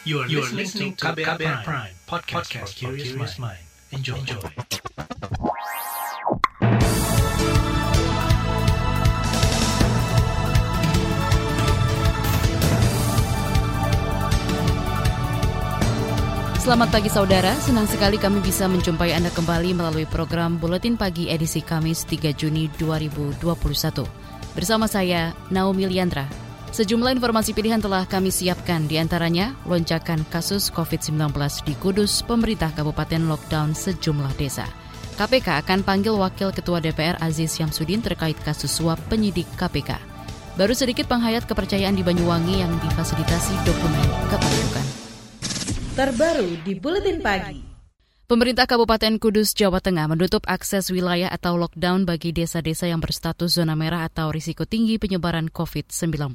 You are, you are listening to KBR, KBR Prime, Prime podcast, podcast for curious mind. Enjoy. Enjoy. Selamat pagi saudara, senang sekali kami bisa menjumpai Anda kembali melalui program Buletin Pagi edisi Kamis 3 Juni 2021. Bersama saya, Naomi Liandra. Sejumlah informasi pilihan telah kami siapkan, di antaranya lonjakan kasus COVID-19 di Kudus, pemerintah kabupaten lockdown sejumlah desa. KPK akan panggil Wakil Ketua DPR Aziz Syamsuddin terkait kasus suap penyidik KPK. Baru sedikit penghayat kepercayaan di Banyuwangi yang difasilitasi dokumen kependudukan. Terbaru di Buletin Pagi. Pemerintah Kabupaten Kudus, Jawa Tengah menutup akses wilayah atau lockdown bagi desa-desa yang berstatus zona merah atau risiko tinggi penyebaran COVID-19.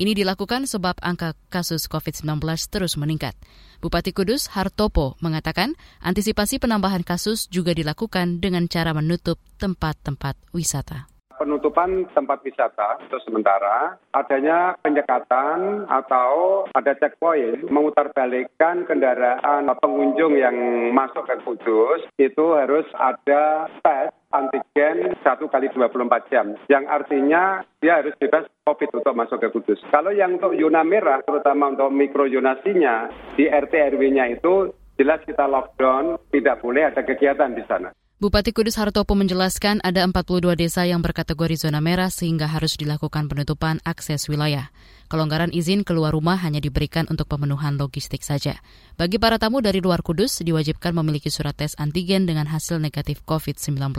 Ini dilakukan sebab angka kasus COVID-19 terus meningkat. Bupati Kudus, Hartopo, mengatakan antisipasi penambahan kasus juga dilakukan dengan cara menutup tempat-tempat wisata penutupan tempat wisata untuk sementara, adanya penyekatan atau ada checkpoint memutarbalikkan kendaraan pengunjung yang masuk ke Kudus itu harus ada tes antigen satu kali 24 jam. Yang artinya dia harus bebas COVID untuk masuk ke Kudus. Kalau yang untuk zona merah, terutama untuk mikroyonasinya, di RT RW-nya itu jelas kita lockdown, tidak boleh ada kegiatan di sana. Bupati Kudus Hartopo menjelaskan ada 42 desa yang berkategori zona merah sehingga harus dilakukan penutupan akses wilayah. Kelonggaran izin keluar rumah hanya diberikan untuk pemenuhan logistik saja. Bagi para tamu dari luar Kudus, diwajibkan memiliki surat tes antigen dengan hasil negatif COVID-19.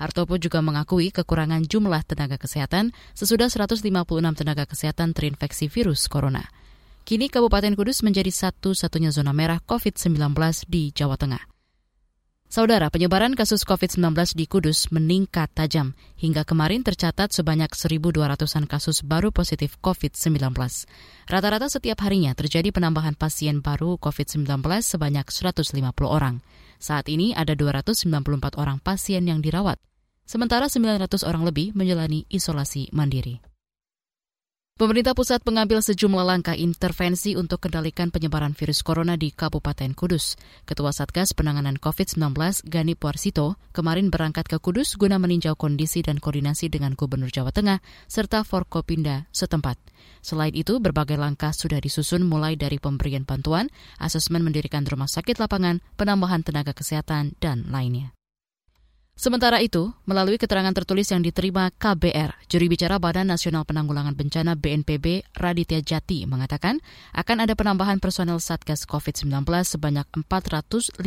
Hartopo juga mengakui kekurangan jumlah tenaga kesehatan sesudah 156 tenaga kesehatan terinfeksi virus corona. Kini Kabupaten Kudus menjadi satu-satunya zona merah COVID-19 di Jawa Tengah. Saudara, penyebaran kasus COVID-19 di Kudus meningkat tajam. Hingga kemarin tercatat sebanyak 1.200-an kasus baru positif COVID-19. Rata-rata setiap harinya terjadi penambahan pasien baru COVID-19 sebanyak 150 orang. Saat ini ada 294 orang pasien yang dirawat. Sementara 900 orang lebih menjalani isolasi mandiri. Pemerintah pusat mengambil sejumlah langkah intervensi untuk kendalikan penyebaran virus corona di Kabupaten Kudus. Ketua Satgas Penanganan COVID-19 Gani Puarsito kemarin berangkat ke Kudus guna meninjau kondisi dan koordinasi dengan Gubernur Jawa Tengah serta Forkopinda setempat. Selain itu, berbagai langkah sudah disusun mulai dari pemberian bantuan, asesmen mendirikan rumah sakit lapangan, penambahan tenaga kesehatan, dan lainnya. Sementara itu, melalui keterangan tertulis yang diterima KBR, juri bicara Badan Nasional Penanggulangan Bencana BNPB Raditya Jati mengatakan akan ada penambahan personel Satgas COVID-19 sebanyak 450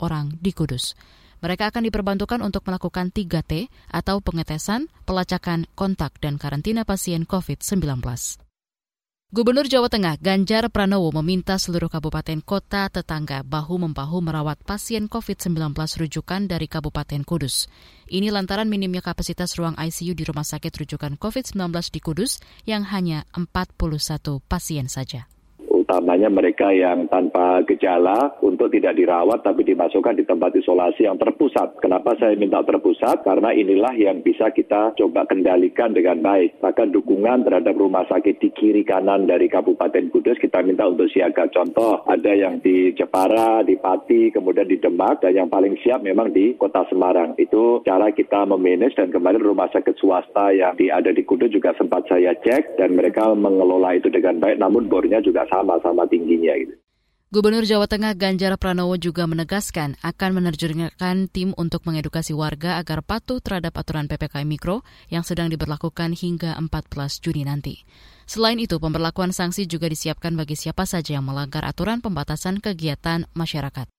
orang di Kudus. Mereka akan diperbantukan untuk melakukan 3T atau pengetesan, pelacakan, kontak, dan karantina pasien COVID-19. Gubernur Jawa Tengah Ganjar Pranowo meminta seluruh kabupaten kota tetangga bahu-membahu merawat pasien COVID-19 rujukan dari Kabupaten Kudus. Ini lantaran minimnya kapasitas ruang ICU di rumah sakit rujukan COVID-19 di Kudus yang hanya 41 pasien saja utamanya mereka yang tanpa gejala untuk tidak dirawat tapi dimasukkan di tempat isolasi yang terpusat. Kenapa saya minta terpusat? Karena inilah yang bisa kita coba kendalikan dengan baik. Bahkan dukungan terhadap rumah sakit di kiri kanan dari Kabupaten Kudus kita minta untuk siaga. Contoh, ada yang di Jepara, di Pati, kemudian di Demak, dan yang paling siap memang di Kota Semarang. Itu cara kita memanage dan kemarin rumah sakit swasta yang di, ada di Kudus juga sempat saya cek dan mereka mengelola itu dengan baik, namun bornya juga sama sama tingginya gitu. Gubernur Jawa Tengah Ganjar Pranowo juga menegaskan akan menerjunkan tim untuk mengedukasi warga agar patuh terhadap aturan PPKM Mikro yang sedang diberlakukan hingga 14 Juni nanti. Selain itu, pemberlakuan sanksi juga disiapkan bagi siapa saja yang melanggar aturan pembatasan kegiatan masyarakat.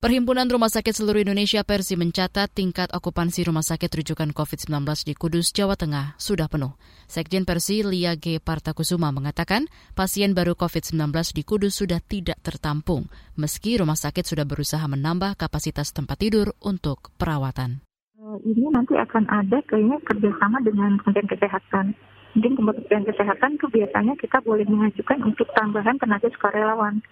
Perhimpunan Rumah Sakit Seluruh Indonesia Persi mencatat tingkat okupansi rumah sakit rujukan COVID-19 di Kudus, Jawa Tengah sudah penuh. Sekjen Persi Lia G. Partakusuma mengatakan pasien baru COVID-19 di Kudus sudah tidak tertampung, meski rumah sakit sudah berusaha menambah kapasitas tempat tidur untuk perawatan. Ini nanti akan ada kayaknya kerjasama dengan Kementerian Kesehatan. Mungkin Kementerian Kesehatan itu biasanya kita boleh mengajukan untuk tambahan tenaga sukarelawan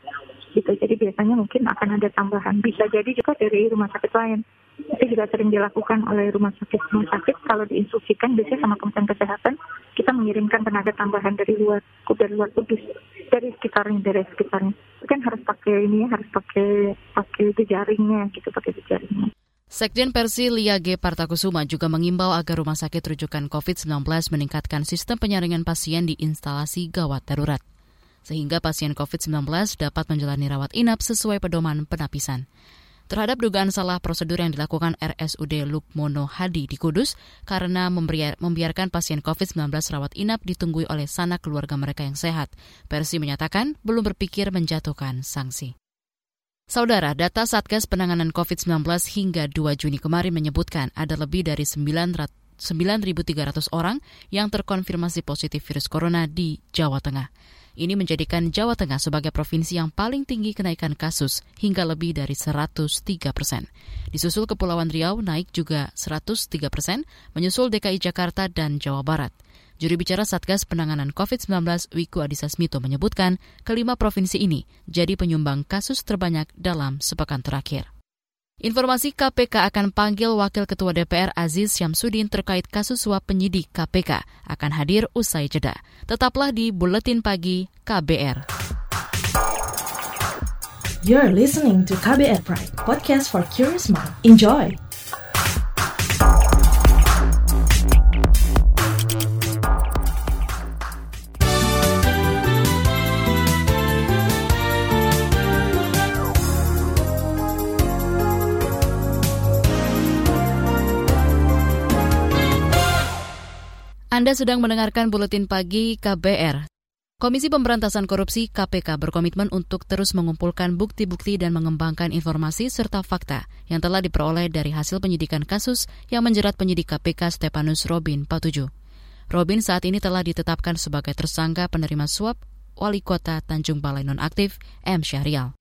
gitu. Jadi biasanya mungkin akan ada tambahan. Bisa jadi juga dari rumah sakit lain. Itu juga sering dilakukan oleh rumah sakit rumah sakit kalau diinstruksikan biasanya sama Kementerian Kesehatan kita mengirimkan tenaga tambahan dari luar dari luar kudus. dari sekitarnya dari sekitarnya kan harus pakai ini harus pakai pakai jejaringnya gitu pakai jejaringnya Sekjen Persi Lia G. Partakusuma juga mengimbau agar rumah sakit rujukan COVID-19 meningkatkan sistem penyaringan pasien di instalasi gawat darurat, sehingga pasien COVID-19 dapat menjalani rawat inap sesuai pedoman penapisan. Terhadap dugaan salah prosedur yang dilakukan RSUD Lukmono Hadi di Kudus karena membiarkan pasien COVID-19 rawat inap ditunggui oleh sanak keluarga mereka yang sehat, Persi menyatakan belum berpikir menjatuhkan sanksi. Saudara, data Satgas Penanganan COVID-19 hingga 2 Juni kemarin menyebutkan ada lebih dari 9.300 orang yang terkonfirmasi positif virus corona di Jawa Tengah. Ini menjadikan Jawa Tengah sebagai provinsi yang paling tinggi kenaikan kasus hingga lebih dari 103 persen. Disusul Kepulauan Riau naik juga 103 persen, menyusul DKI Jakarta dan Jawa Barat. Juru bicara Satgas Penanganan COVID-19 Wiku Adhisa Smito menyebutkan kelima provinsi ini jadi penyumbang kasus terbanyak dalam sepekan terakhir. Informasi KPK akan panggil Wakil Ketua DPR Aziz Syamsuddin terkait kasus suap penyidik KPK akan hadir usai jeda. Tetaplah di Buletin Pagi KBR. You're listening to KBR Pride, podcast for curious mind. Enjoy! Anda sedang mendengarkan buletin pagi KBR. Komisi Pemberantasan Korupsi KPK berkomitmen untuk terus mengumpulkan bukti-bukti dan mengembangkan informasi serta fakta yang telah diperoleh dari hasil penyidikan kasus yang menjerat penyidik KPK Stepanus Robin Patuju. Robin saat ini telah ditetapkan sebagai tersangka penerima suap Wali Kota Tanjung Balai Nonaktif M. Syahrial.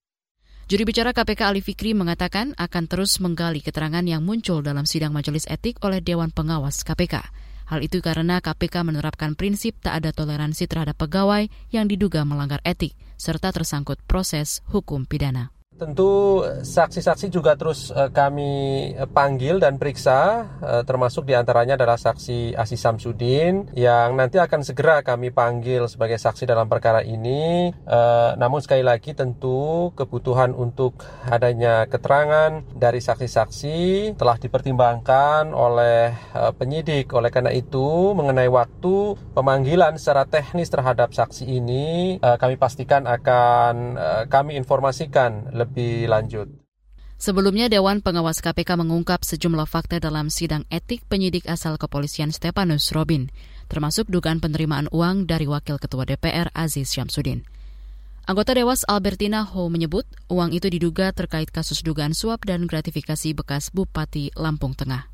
Juri bicara KPK Ali Fikri mengatakan akan terus menggali keterangan yang muncul dalam sidang majelis etik oleh Dewan Pengawas KPK. Hal itu karena KPK menerapkan prinsip tak ada toleransi terhadap pegawai yang diduga melanggar etik serta tersangkut proses hukum pidana. Tentu saksi-saksi juga terus uh, kami uh, panggil dan periksa, uh, termasuk di antaranya adalah saksi Asis Samsudin yang nanti akan segera kami panggil sebagai saksi dalam perkara ini. namun sekali lagi tentu kebutuhan untuk adanya keterangan dari saksi-saksi telah dipertimbangkan oleh penyidik. Oleh karena itu mengenai waktu pemanggilan secara teknis terhadap saksi ini kami pastikan akan kami informasikan lebih lanjut. Sebelumnya, Dewan Pengawas KPK mengungkap sejumlah fakta dalam sidang etik penyidik asal kepolisian Stepanus Robin, termasuk dugaan penerimaan uang dari Wakil Ketua DPR Aziz Syamsuddin. Anggota Dewas Albertina Ho menyebut uang itu diduga terkait kasus dugaan suap dan gratifikasi bekas Bupati Lampung Tengah.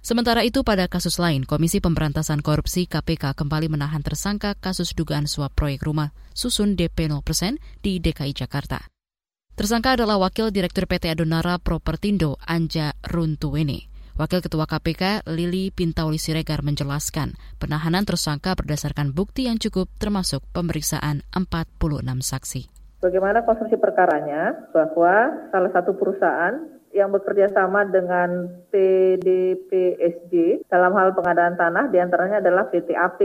Sementara itu pada kasus lain, Komisi Pemberantasan Korupsi KPK kembali menahan tersangka kasus dugaan suap proyek rumah susun DP 0% di DKI Jakarta. Tersangka adalah Wakil Direktur PT Adonara Propertindo, Anja Runtuweni. Wakil Ketua KPK Lili Pintauli Siregar menjelaskan penahanan tersangka berdasarkan bukti yang cukup termasuk pemeriksaan 46 saksi. Bagaimana konstruksi perkaranya bahwa salah satu perusahaan yang bekerja sama dengan PDPSJ dalam hal pengadaan tanah di antaranya adalah PTAP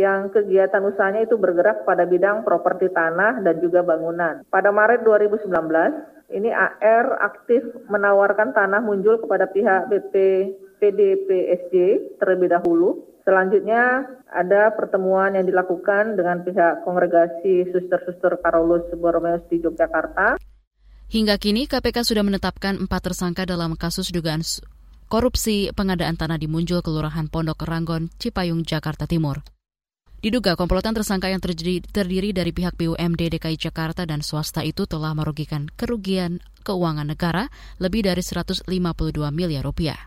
yang kegiatan usahanya itu bergerak pada bidang properti tanah dan juga bangunan. Pada Maret 2019 ini AR aktif menawarkan tanah muncul kepada pihak BP PDPSJ terlebih dahulu. Selanjutnya ada pertemuan yang dilakukan dengan pihak kongregasi suster-suster Karolus Borromeus di Yogyakarta. Hingga kini KPK sudah menetapkan empat tersangka dalam kasus dugaan korupsi pengadaan tanah di Munjul, Kelurahan Pondok Ranggon, Cipayung, Jakarta Timur. Diduga komplotan tersangka yang terdiri, terdiri dari pihak BUMD DKI Jakarta dan swasta itu telah merugikan kerugian keuangan negara lebih dari 152 miliar rupiah.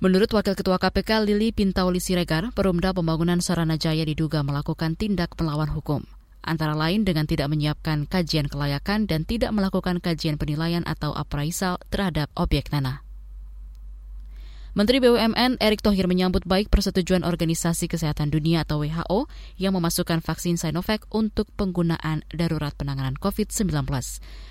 Menurut Wakil Ketua KPK Lili Pintauli Siregar, Perumda Pembangunan Sarana Jaya diduga melakukan tindak melawan hukum antara lain dengan tidak menyiapkan kajian kelayakan dan tidak melakukan kajian penilaian atau appraisal terhadap objek tanah. Menteri BUMN Erick Thohir menyambut baik persetujuan Organisasi Kesehatan Dunia atau WHO yang memasukkan vaksin Sinovac untuk penggunaan darurat penanganan COVID-19.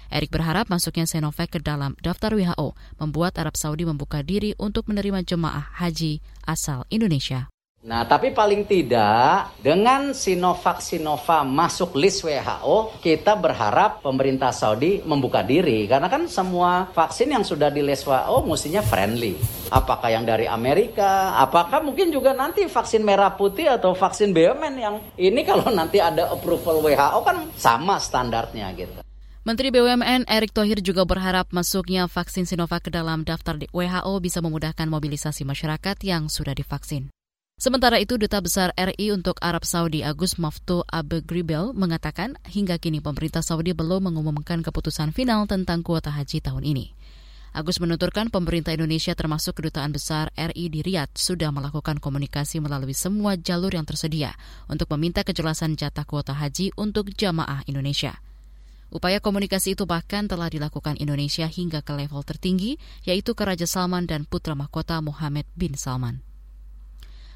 Erick berharap masuknya Sinovac ke dalam daftar WHO membuat Arab Saudi membuka diri untuk menerima jemaah haji asal Indonesia. Nah, tapi paling tidak dengan Sinovac Sinova masuk list WHO, kita berharap pemerintah Saudi membuka diri karena kan semua vaksin yang sudah di list WHO mestinya friendly. Apakah yang dari Amerika, apakah mungkin juga nanti vaksin merah putih atau vaksin BUMN yang ini kalau nanti ada approval WHO kan sama standarnya gitu. Menteri BUMN Erick Thohir juga berharap masuknya vaksin Sinovac ke dalam daftar WHO bisa memudahkan mobilisasi masyarakat yang sudah divaksin. Sementara itu, Duta Besar RI untuk Arab Saudi Agus Maftu Abegribel mengatakan hingga kini pemerintah Saudi belum mengumumkan keputusan final tentang kuota haji tahun ini. Agus menuturkan pemerintah Indonesia termasuk kedutaan besar RI di Riyadh sudah melakukan komunikasi melalui semua jalur yang tersedia untuk meminta kejelasan jatah kuota haji untuk jamaah Indonesia. Upaya komunikasi itu bahkan telah dilakukan Indonesia hingga ke level tertinggi, yaitu ke Raja Salman dan putra mahkota Mohammed bin Salman.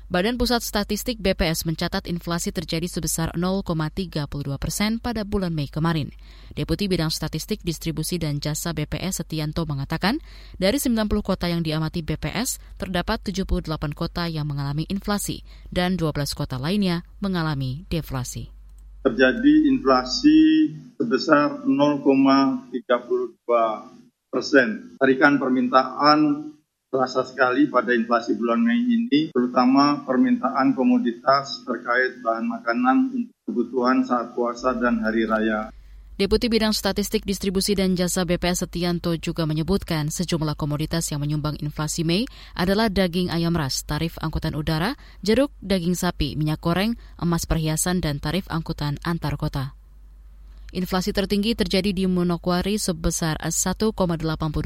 Badan Pusat Statistik BPS mencatat inflasi terjadi sebesar 0,32 persen pada bulan Mei kemarin. Deputi Bidang Statistik Distribusi dan Jasa BPS Setianto mengatakan, dari 90 kota yang diamati BPS, terdapat 78 kota yang mengalami inflasi dan 12 kota lainnya mengalami deflasi. Terjadi inflasi sebesar 0,32 persen. Tarikan permintaan terasa sekali pada inflasi bulan Mei ini, terutama permintaan komoditas terkait bahan makanan untuk kebutuhan saat puasa dan hari raya. Deputi Bidang Statistik Distribusi dan Jasa BPS Setianto juga menyebutkan sejumlah komoditas yang menyumbang inflasi Mei adalah daging ayam ras, tarif angkutan udara, jeruk, daging sapi, minyak goreng, emas perhiasan, dan tarif angkutan antar kota. Inflasi tertinggi terjadi di Monokwari sebesar 1,82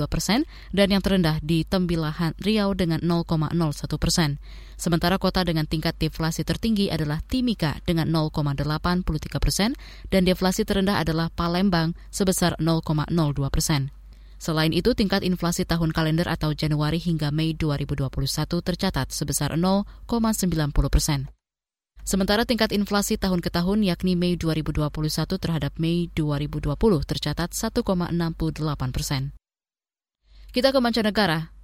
persen dan yang terendah di Tembilahan Riau dengan 0,01 persen. Sementara kota dengan tingkat deflasi tertinggi adalah Timika dengan 0,83 persen dan deflasi terendah adalah Palembang sebesar 0,02 persen. Selain itu, tingkat inflasi tahun kalender atau Januari hingga Mei 2021 tercatat sebesar 0,90 persen. Sementara tingkat inflasi tahun ke tahun yakni Mei 2021 terhadap Mei 2020 tercatat 1,68 persen. Kita ke mancanegara.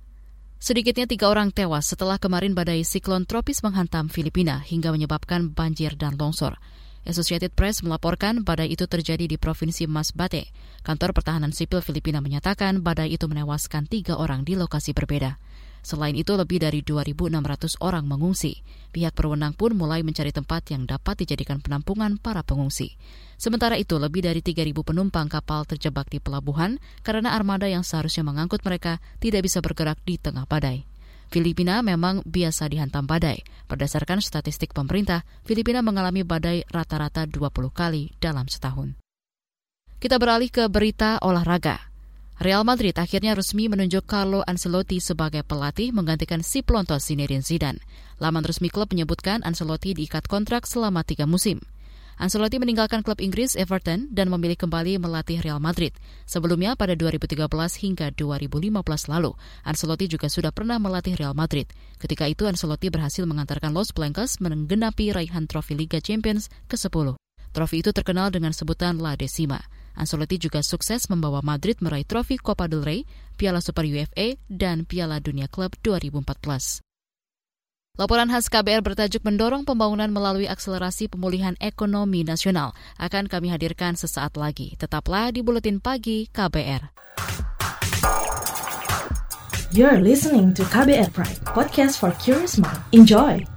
Sedikitnya tiga orang tewas setelah kemarin badai siklon tropis menghantam Filipina hingga menyebabkan banjir dan longsor. Associated Press melaporkan badai itu terjadi di Provinsi Masbate. Kantor Pertahanan Sipil Filipina menyatakan badai itu menewaskan tiga orang di lokasi berbeda. Selain itu, lebih dari 2.600 orang mengungsi. Pihak berwenang pun mulai mencari tempat yang dapat dijadikan penampungan para pengungsi. Sementara itu, lebih dari 3.000 penumpang kapal terjebak di pelabuhan karena armada yang seharusnya mengangkut mereka tidak bisa bergerak di tengah badai. Filipina memang biasa dihantam badai. Berdasarkan statistik pemerintah, Filipina mengalami badai rata-rata 20 kali dalam setahun. Kita beralih ke berita olahraga. Real Madrid akhirnya resmi menunjuk Carlo Ancelotti sebagai pelatih menggantikan si pelontos Zinedine Zidane. Laman resmi klub menyebutkan Ancelotti diikat kontrak selama tiga musim. Ancelotti meninggalkan klub Inggris Everton dan memilih kembali melatih Real Madrid. Sebelumnya pada 2013 hingga 2015 lalu, Ancelotti juga sudah pernah melatih Real Madrid. Ketika itu Ancelotti berhasil mengantarkan Los Blancos menggenapi raihan trofi Liga Champions ke-10. Trofi itu terkenal dengan sebutan La Decima. Ancelotti juga sukses membawa Madrid meraih trofi Copa del Rey, Piala Super UEFA, dan Piala Dunia Klub 2014. Laporan khas KBR bertajuk mendorong pembangunan melalui akselerasi pemulihan ekonomi nasional akan kami hadirkan sesaat lagi. Tetaplah di Buletin Pagi KBR. You're listening to KBR Pride, podcast for curious mind. Enjoy!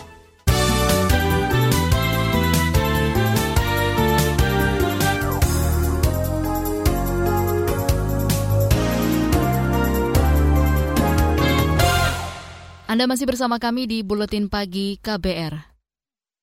Anda masih bersama kami di Buletin Pagi KBR.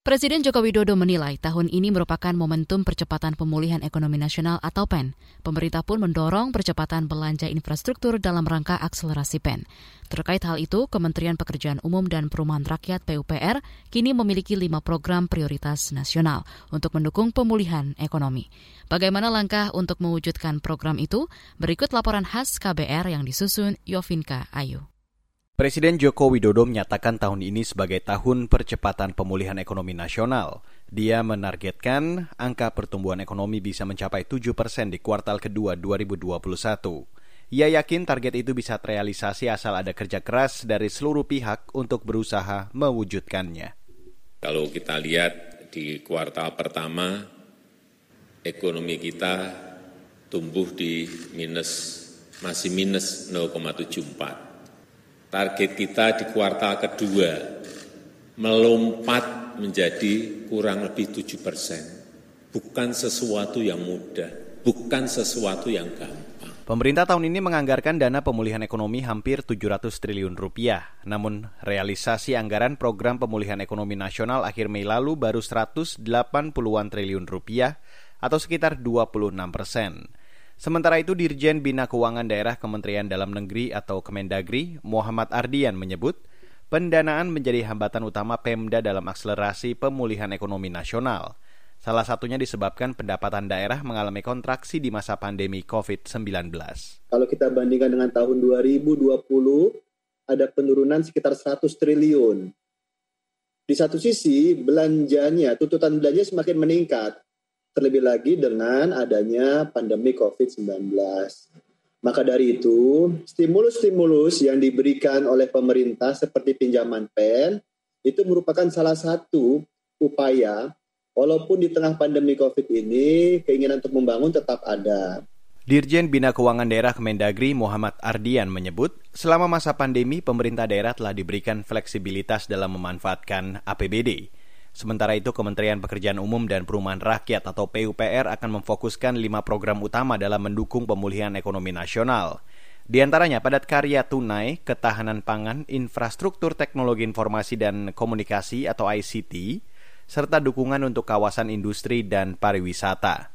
Presiden Joko Widodo menilai tahun ini merupakan momentum percepatan pemulihan ekonomi nasional atau PEN. Pemerintah pun mendorong percepatan belanja infrastruktur dalam rangka akselerasi PEN. Terkait hal itu, Kementerian Pekerjaan Umum dan Perumahan Rakyat PUPR kini memiliki lima program prioritas nasional untuk mendukung pemulihan ekonomi. Bagaimana langkah untuk mewujudkan program itu? Berikut laporan khas KBR yang disusun Yovinka Ayu. Presiden Joko Widodo menyatakan tahun ini sebagai tahun percepatan pemulihan ekonomi nasional. Dia menargetkan angka pertumbuhan ekonomi bisa mencapai 7 persen di kuartal kedua 2021. Ia yakin target itu bisa terrealisasi asal ada kerja keras dari seluruh pihak untuk berusaha mewujudkannya. Kalau kita lihat di kuartal pertama, ekonomi kita tumbuh di minus, masih minus 0,74 target kita di kuartal kedua melompat menjadi kurang lebih 7 persen. Bukan sesuatu yang mudah, bukan sesuatu yang gampang. Pemerintah tahun ini menganggarkan dana pemulihan ekonomi hampir 700 triliun rupiah. Namun, realisasi anggaran program pemulihan ekonomi nasional akhir Mei lalu baru 180-an triliun rupiah atau sekitar 26 persen. Sementara itu Dirjen Bina Keuangan Daerah Kementerian Dalam Negeri atau Kemendagri, Muhammad Ardian menyebut, pendanaan menjadi hambatan utama Pemda dalam akselerasi pemulihan ekonomi nasional. Salah satunya disebabkan pendapatan daerah mengalami kontraksi di masa pandemi COVID-19. Kalau kita bandingkan dengan tahun 2020, ada penurunan sekitar 100 triliun. Di satu sisi, belanjanya, tuntutan belanja semakin meningkat terlebih lagi dengan adanya pandemi COVID-19. Maka dari itu, stimulus-stimulus yang diberikan oleh pemerintah seperti pinjaman PEN itu merupakan salah satu upaya walaupun di tengah pandemi COVID ini keinginan untuk membangun tetap ada. Dirjen Bina Keuangan Daerah Kemendagri Muhammad Ardian menyebut, selama masa pandemi pemerintah daerah telah diberikan fleksibilitas dalam memanfaatkan APBD. Sementara itu, Kementerian Pekerjaan Umum dan Perumahan Rakyat atau PUPR akan memfokuskan lima program utama dalam mendukung pemulihan ekonomi nasional. Di antaranya padat karya tunai, ketahanan pangan, infrastruktur teknologi informasi dan komunikasi atau ICT, serta dukungan untuk kawasan industri dan pariwisata.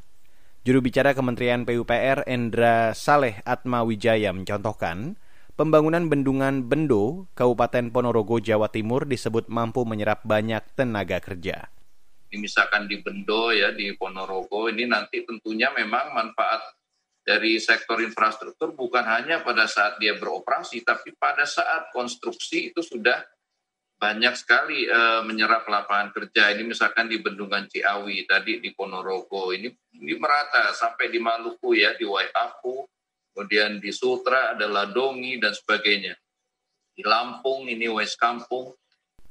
Juru bicara Kementerian PUPR Endra Saleh Atma Wijaya mencontohkan, Pembangunan bendungan Bendo, Kabupaten Ponorogo, Jawa Timur disebut mampu menyerap banyak tenaga kerja. Misalkan di Bendo ya di Ponorogo ini nanti tentunya memang manfaat dari sektor infrastruktur bukan hanya pada saat dia beroperasi, tapi pada saat konstruksi itu sudah banyak sekali uh, menyerap lapangan kerja. Ini misalkan di Bendungan Ciawi tadi di Ponorogo ini, ini merata sampai di Maluku ya di Waiapu kemudian di Sutra ada Ladongi dan sebagainya. Di Lampung ini West Kampung.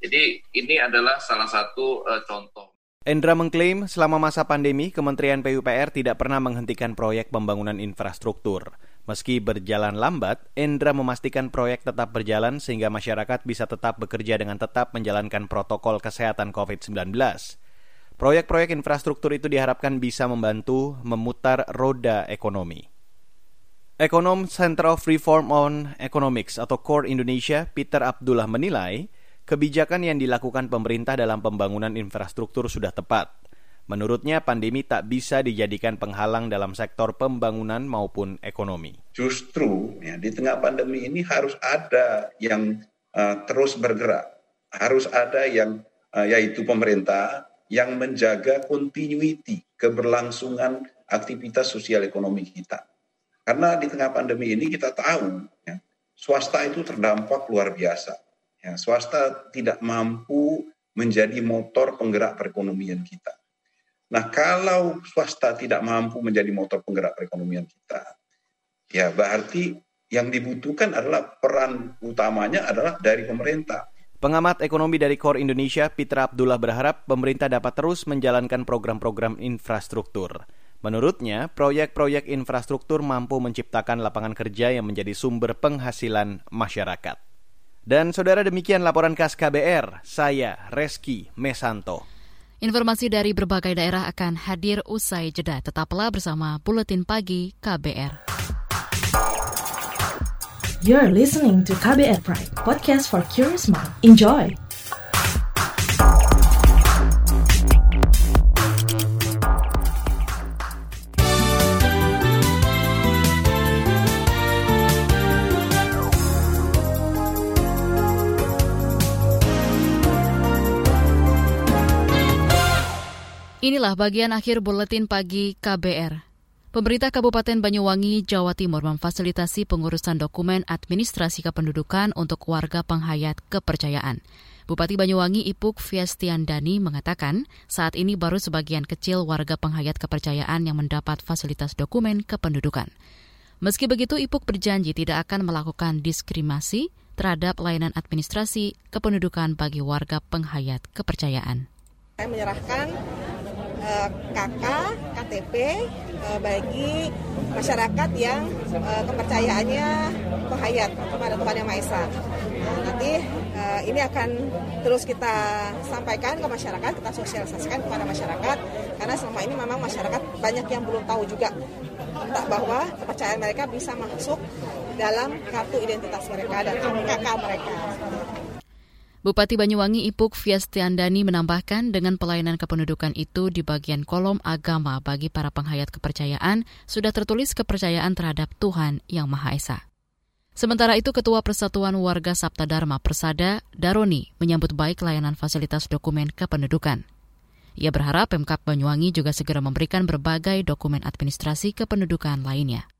Jadi ini adalah salah satu uh, contoh. Endra mengklaim selama masa pandemi Kementerian PUPR tidak pernah menghentikan proyek pembangunan infrastruktur. Meski berjalan lambat, Endra memastikan proyek tetap berjalan sehingga masyarakat bisa tetap bekerja dengan tetap menjalankan protokol kesehatan COVID-19. Proyek-proyek infrastruktur itu diharapkan bisa membantu memutar roda ekonomi. Ekonom Center of Reform on Economics atau CORE Indonesia, Peter Abdullah menilai, kebijakan yang dilakukan pemerintah dalam pembangunan infrastruktur sudah tepat. Menurutnya, pandemi tak bisa dijadikan penghalang dalam sektor pembangunan maupun ekonomi. Justru ya, di tengah pandemi ini harus ada yang uh, terus bergerak, harus ada yang uh, yaitu pemerintah yang menjaga continuity keberlangsungan aktivitas sosial ekonomi kita karena di tengah pandemi ini kita tahu ya, swasta itu terdampak luar biasa. Ya, swasta tidak mampu menjadi motor penggerak perekonomian kita. Nah, kalau swasta tidak mampu menjadi motor penggerak perekonomian kita, ya berarti yang dibutuhkan adalah peran utamanya adalah dari pemerintah. Pengamat ekonomi dari Core Indonesia, Pitra Abdullah berharap pemerintah dapat terus menjalankan program-program infrastruktur. Menurutnya, proyek-proyek infrastruktur mampu menciptakan lapangan kerja yang menjadi sumber penghasilan masyarakat. Dan saudara demikian laporan khas KBR, saya Reski Mesanto. Informasi dari berbagai daerah akan hadir usai jeda. Tetaplah bersama Buletin Pagi KBR. You're listening to KBR Pride, podcast for curious mind. Enjoy! Inilah bagian akhir buletin pagi KBR. Pemerintah Kabupaten Banyuwangi, Jawa Timur memfasilitasi pengurusan dokumen administrasi kependudukan untuk warga penghayat kepercayaan. Bupati Banyuwangi Ipuk Fiestian Dani mengatakan saat ini baru sebagian kecil warga penghayat kepercayaan yang mendapat fasilitas dokumen kependudukan. Meski begitu, Ipuk berjanji tidak akan melakukan diskriminasi terhadap layanan administrasi kependudukan bagi warga penghayat kepercayaan. Saya menyerahkan KK, KTP uh, bagi masyarakat yang uh, kepercayaannya penghayat kepada Tuhan Yang Maha Esa. Nah, nanti ini akan terus kita sampaikan ke masyarakat, kita sosialisasikan kepada masyarakat karena selama ini memang masyarakat banyak yang belum tahu juga tak bahwa kepercayaan mereka bisa masuk dalam kartu identitas mereka dan KK mereka. Bupati Banyuwangi Ipuk Fiastiandani menambahkan dengan pelayanan kependudukan itu di bagian kolom agama bagi para penghayat kepercayaan sudah tertulis kepercayaan terhadap Tuhan Yang Maha Esa. Sementara itu Ketua Persatuan Warga Sabta Dharma Persada, Daroni, menyambut baik layanan fasilitas dokumen kependudukan. Ia berharap Pemkap Banyuwangi juga segera memberikan berbagai dokumen administrasi kependudukan lainnya.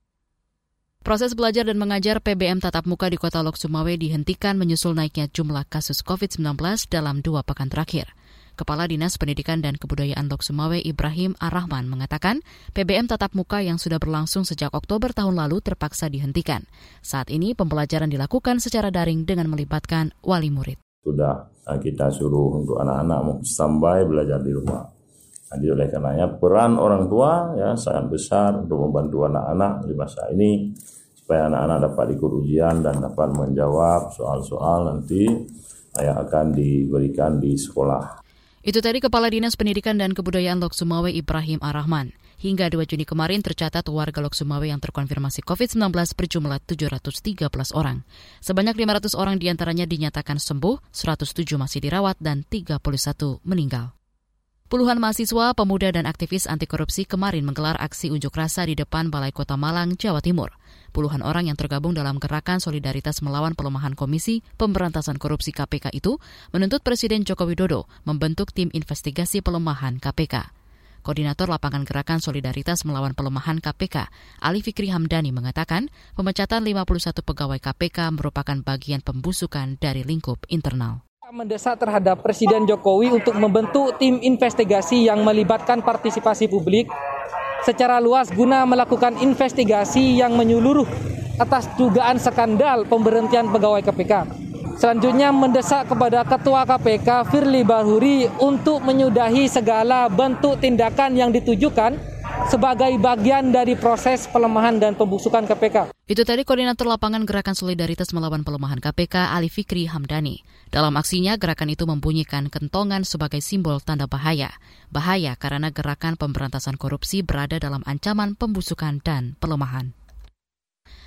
Proses belajar dan mengajar PBM tatap muka di kota Lok Sumawe dihentikan menyusul naiknya jumlah kasus COVID-19 dalam dua pekan terakhir. Kepala Dinas Pendidikan dan Kebudayaan Lok Sumawe Ibrahim Ar-Rahman mengatakan PBM tatap muka yang sudah berlangsung sejak Oktober tahun lalu terpaksa dihentikan. Saat ini pembelajaran dilakukan secara daring dengan melibatkan wali murid. Sudah eh, kita suruh untuk anak-anak standby belajar di rumah. Jadi oleh karenanya peran orang tua ya sangat besar untuk membantu anak-anak di masa ini supaya anak-anak dapat ikut ujian dan dapat menjawab soal-soal nanti yang akan diberikan di sekolah. Itu tadi Kepala Dinas Pendidikan dan Kebudayaan Lok Sumawe Ibrahim Arrahman. Hingga 2 Juni kemarin tercatat warga Lok Sumawe yang terkonfirmasi COVID-19 berjumlah 713 orang. Sebanyak 500 orang di antaranya dinyatakan sembuh, 107 masih dirawat, dan 31 meninggal. Puluhan mahasiswa, pemuda, dan aktivis anti korupsi kemarin menggelar aksi unjuk rasa di depan Balai Kota Malang, Jawa Timur. Puluhan orang yang tergabung dalam gerakan solidaritas melawan pelemahan Komisi Pemberantasan Korupsi KPK itu menuntut Presiden Joko Widodo membentuk tim investigasi pelemahan KPK. Koordinator Lapangan Gerakan Solidaritas Melawan Pelemahan KPK, Ali Fikri Hamdani mengatakan, pemecatan 51 pegawai KPK merupakan bagian pembusukan dari lingkup internal mendesak terhadap Presiden Jokowi untuk membentuk tim investigasi yang melibatkan partisipasi publik secara luas guna melakukan investigasi yang menyeluruh atas dugaan skandal pemberhentian pegawai KPK. Selanjutnya mendesak kepada Ketua KPK Firly Bahuri untuk menyudahi segala bentuk tindakan yang ditujukan sebagai bagian dari proses pelemahan dan pembusukan KPK. Itu tadi Koordinator Lapangan Gerakan Solidaritas Melawan Pelemahan KPK Ali Fikri Hamdani. Dalam aksinya, gerakan itu membunyikan kentongan sebagai simbol tanda bahaya. Bahaya karena gerakan pemberantasan korupsi berada dalam ancaman pembusukan dan pelemahan.